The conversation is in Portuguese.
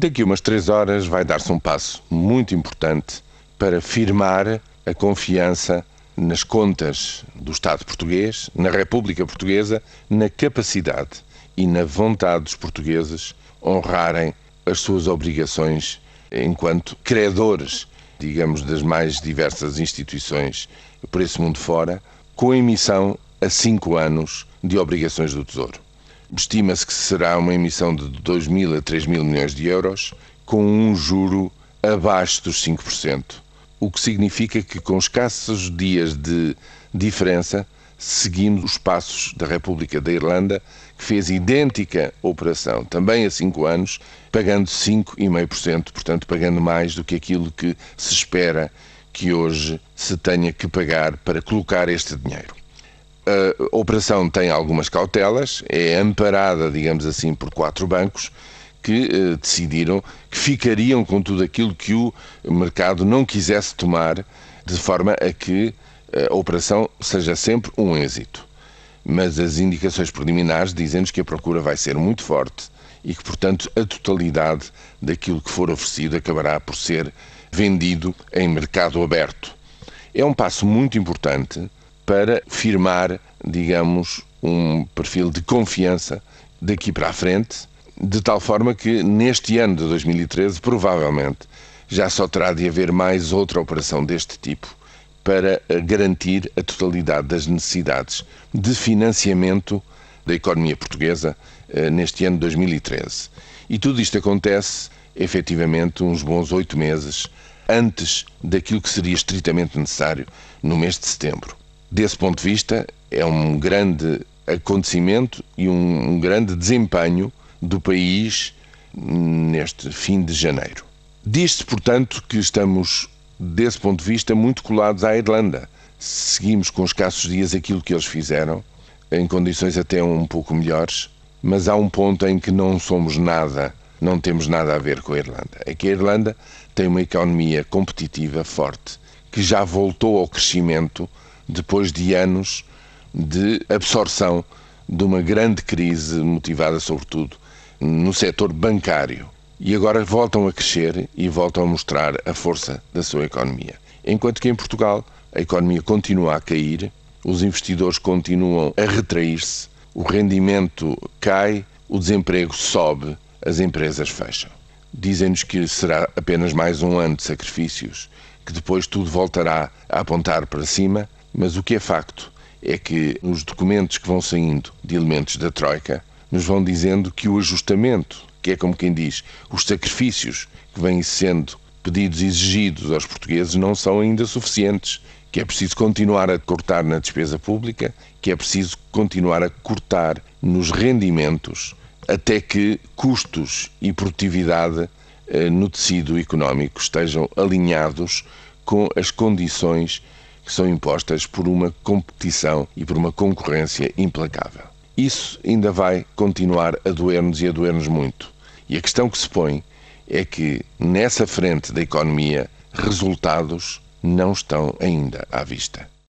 Daqui umas três horas vai dar-se um passo muito importante para firmar a confiança nas contas do Estado português, na República Portuguesa, na capacidade e na vontade dos portugueses honrarem as suas obrigações enquanto credores, digamos, das mais diversas instituições por esse mundo fora, com emissão a cinco anos de obrigações do Tesouro. Estima-se que será uma emissão de 2 mil a 3 mil milhões de euros, com um juro abaixo dos 5%, o que significa que, com escassos dias de diferença, seguimos os passos da República da Irlanda, que fez idêntica operação, também há cinco anos, pagando 5,5%, portanto, pagando mais do que aquilo que se espera que hoje se tenha que pagar para colocar este dinheiro a operação tem algumas cautelas, é amparada, digamos assim, por quatro bancos que eh, decidiram que ficariam com tudo aquilo que o mercado não quisesse tomar, de forma a que eh, a operação seja sempre um êxito. Mas as indicações preliminares dizem-nos que a procura vai ser muito forte e que, portanto, a totalidade daquilo que for oferecido acabará por ser vendido em mercado aberto. É um passo muito importante para firmar, digamos, um perfil de confiança daqui para a frente, de tal forma que neste ano de 2013, provavelmente, já só terá de haver mais outra operação deste tipo para garantir a totalidade das necessidades de financiamento da economia portuguesa eh, neste ano de 2013. E tudo isto acontece, efetivamente, uns bons oito meses antes daquilo que seria estritamente necessário no mês de setembro desse ponto de vista, é um grande acontecimento e um, um grande desempenho do país neste fim de janeiro. Diz-se, portanto, que estamos, desse ponto de vista, muito colados à Irlanda. Seguimos com escassos dias aquilo que eles fizeram, em condições até um pouco melhores, mas há um ponto em que não somos nada, não temos nada a ver com a Irlanda. É que a Irlanda tem uma economia competitiva forte, que já voltou ao crescimento depois de anos de absorção de uma grande crise motivada, sobretudo, no setor bancário. E agora voltam a crescer e voltam a mostrar a força da sua economia. Enquanto que em Portugal a economia continua a cair, os investidores continuam a retrair-se, o rendimento cai, o desemprego sobe, as empresas fecham. Dizem-nos que será apenas mais um ano de sacrifícios, que depois tudo voltará a apontar para cima mas o que é facto é que nos documentos que vão saindo de elementos da Troika, nos vão dizendo que o ajustamento, que é como quem diz, os sacrifícios que vêm sendo pedidos e exigidos aos portugueses não são ainda suficientes, que é preciso continuar a cortar na despesa pública, que é preciso continuar a cortar nos rendimentos, até que custos e produtividade eh, no tecido económico estejam alinhados com as condições que são impostas por uma competição e por uma concorrência implacável. Isso ainda vai continuar a doer-nos e a doer-nos muito. E a questão que se põe é que nessa frente da economia resultados não estão ainda à vista.